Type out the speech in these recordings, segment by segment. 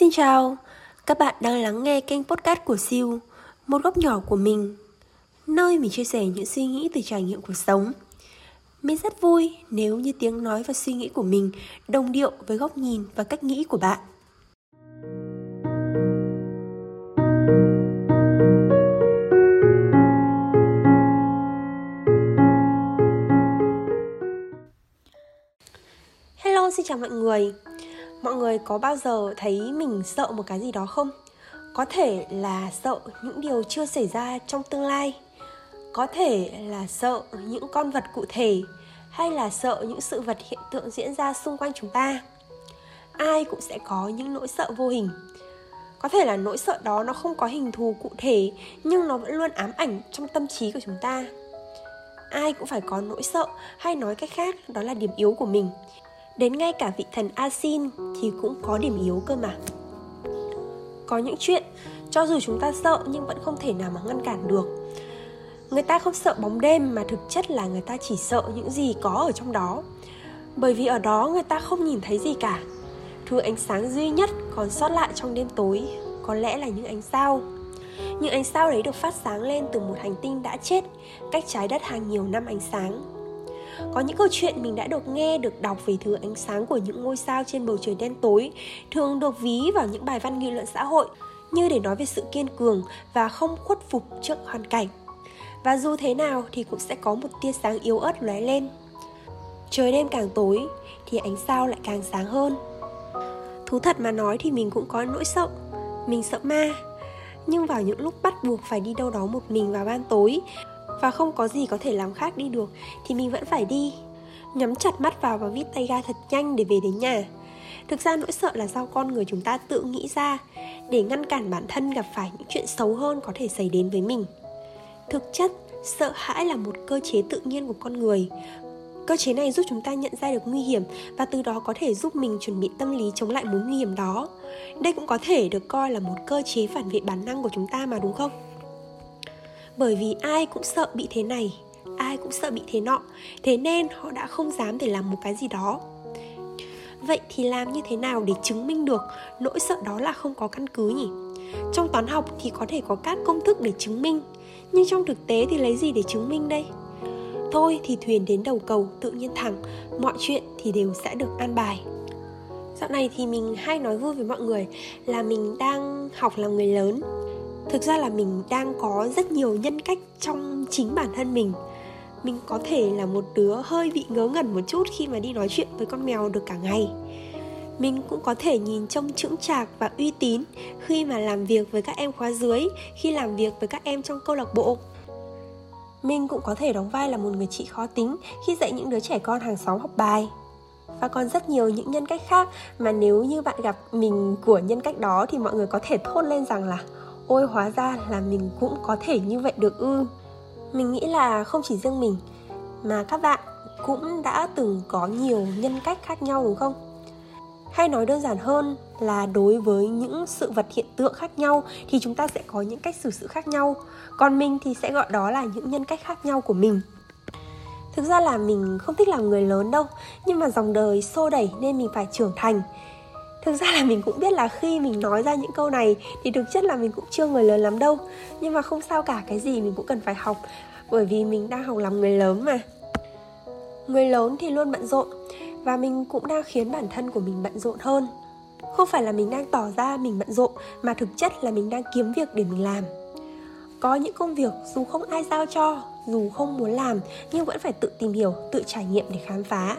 Xin chào, các bạn đang lắng nghe kênh podcast của Siêu, một góc nhỏ của mình, nơi mình chia sẻ những suy nghĩ từ trải nghiệm cuộc sống. Mình rất vui nếu như tiếng nói và suy nghĩ của mình đồng điệu với góc nhìn và cách nghĩ của bạn. Hello, xin chào mọi người mọi người có bao giờ thấy mình sợ một cái gì đó không? Có thể là sợ những điều chưa xảy ra trong tương lai. Có thể là sợ những con vật cụ thể, hay là sợ những sự vật hiện tượng diễn ra xung quanh chúng ta. Ai cũng sẽ có những nỗi sợ vô hình. Có thể là nỗi sợ đó nó không có hình thù cụ thể, nhưng nó vẫn luôn ám ảnh trong tâm trí của chúng ta. Ai cũng phải có nỗi sợ, hay nói cách khác, đó là điểm yếu của mình. Đến ngay cả vị thần Asin thì cũng có điểm yếu cơ mà. Có những chuyện, cho dù chúng ta sợ nhưng vẫn không thể nào mà ngăn cản được. Người ta không sợ bóng đêm mà thực chất là người ta chỉ sợ những gì có ở trong đó. Bởi vì ở đó người ta không nhìn thấy gì cả. Thứ ánh sáng duy nhất còn sót lại trong đêm tối, có lẽ là những ánh sao. Những ánh sao đấy được phát sáng lên từ một hành tinh đã chết cách trái đất hàng nhiều năm ánh sáng có những câu chuyện mình đã được nghe, được đọc về thứ ánh sáng của những ngôi sao trên bầu trời đen tối, thường được ví vào những bài văn nghị luận xã hội, như để nói về sự kiên cường và không khuất phục trước hoàn cảnh. Và dù thế nào thì cũng sẽ có một tia sáng yếu ớt lóe lên. Trời đêm càng tối thì ánh sao lại càng sáng hơn. Thú thật mà nói thì mình cũng có nỗi sợ, mình sợ ma. Nhưng vào những lúc bắt buộc phải đi đâu đó một mình vào ban tối và không có gì có thể làm khác đi được, thì mình vẫn phải đi. Nhắm chặt mắt vào và vít tay ga thật nhanh để về đến nhà. Thực ra nỗi sợ là do con người chúng ta tự nghĩ ra, để ngăn cản bản thân gặp phải những chuyện xấu hơn có thể xảy đến với mình. Thực chất, sợ hãi là một cơ chế tự nhiên của con người. Cơ chế này giúp chúng ta nhận ra được nguy hiểm và từ đó có thể giúp mình chuẩn bị tâm lý chống lại mối nguy hiểm đó. Đây cũng có thể được coi là một cơ chế phản vệ bản năng của chúng ta mà, đúng không? Bởi vì ai cũng sợ bị thế này, ai cũng sợ bị thế nọ. Thế nên họ đã không dám để làm một cái gì đó. Vậy thì làm như thế nào để chứng minh được nỗi sợ đó là không có căn cứ nhỉ? Trong toán học thì có thể có các công thức để chứng minh, nhưng trong thực tế thì lấy gì để chứng minh đây? Thôi thì thuyền đến đầu cầu, tự nhiên thẳng, mọi chuyện thì đều sẽ được an bài. Dạo này thì mình hay nói vui với mọi người là mình đang học làm người lớn thực ra là mình đang có rất nhiều nhân cách trong chính bản thân mình. Mình có thể là một đứa hơi bị ngớ ngẩn một chút khi mà đi nói chuyện với con mèo được cả ngày. Mình cũng có thể nhìn trông chững chạc và uy tín khi mà làm việc với các em khóa dưới, khi làm việc với các em trong câu lạc bộ. Mình cũng có thể đóng vai là một người chị khó tính khi dạy những đứa trẻ con hàng xóm học bài. Và còn rất nhiều những nhân cách khác mà nếu như bạn gặp mình của nhân cách đó thì mọi người có thể thốt lên rằng là ôi, hóa ra là mình cũng có thể như vậy được ư. Mình nghĩ là không chỉ riêng mình, mà các bạn cũng đã từng có nhiều nhân cách khác nhau đúng không? Hay nói đơn giản hơn là đối với những sự vật hiện tượng khác nhau thì chúng ta sẽ có những cách xử sự khác nhau. Còn mình thì sẽ gọi đó là những nhân cách khác nhau của mình. Thực ra là mình không thích làm người lớn đâu, nhưng mà dòng đời xô đẩy nên mình phải trưởng thành thực ra là mình cũng biết là khi mình nói ra những câu này thì thực chất là mình cũng chưa người lớn lắm đâu. Nhưng mà không sao cả, cái gì mình cũng cần phải học. Bởi vì mình đang học làm người lớn mà. Người lớn thì luôn bận rộn. Và mình cũng đang khiến bản thân của mình bận rộn hơn. Không phải là mình đang tỏ ra mình bận rộn, mà thực chất là mình đang kiếm việc để mình làm. Có những công việc dù không ai giao cho, dù không muốn làm, nhưng vẫn phải tự tìm hiểu, tự trải nghiệm để khám phá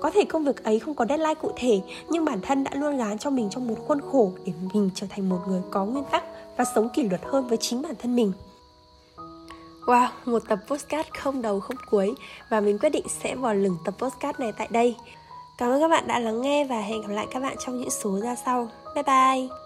có thể công việc ấy không có deadline cụ thể nhưng bản thân đã luôn gán cho mình trong một khuôn khổ để mình trở thành một người có nguyên tắc và sống kỷ luật hơn với chính bản thân mình Wow, một tập postcard không đầu không cuối và mình quyết định sẽ vào lửng tập postcard này tại đây. Cảm ơn các bạn đã lắng nghe và hẹn gặp lại các bạn trong những số ra sau. Bye bye!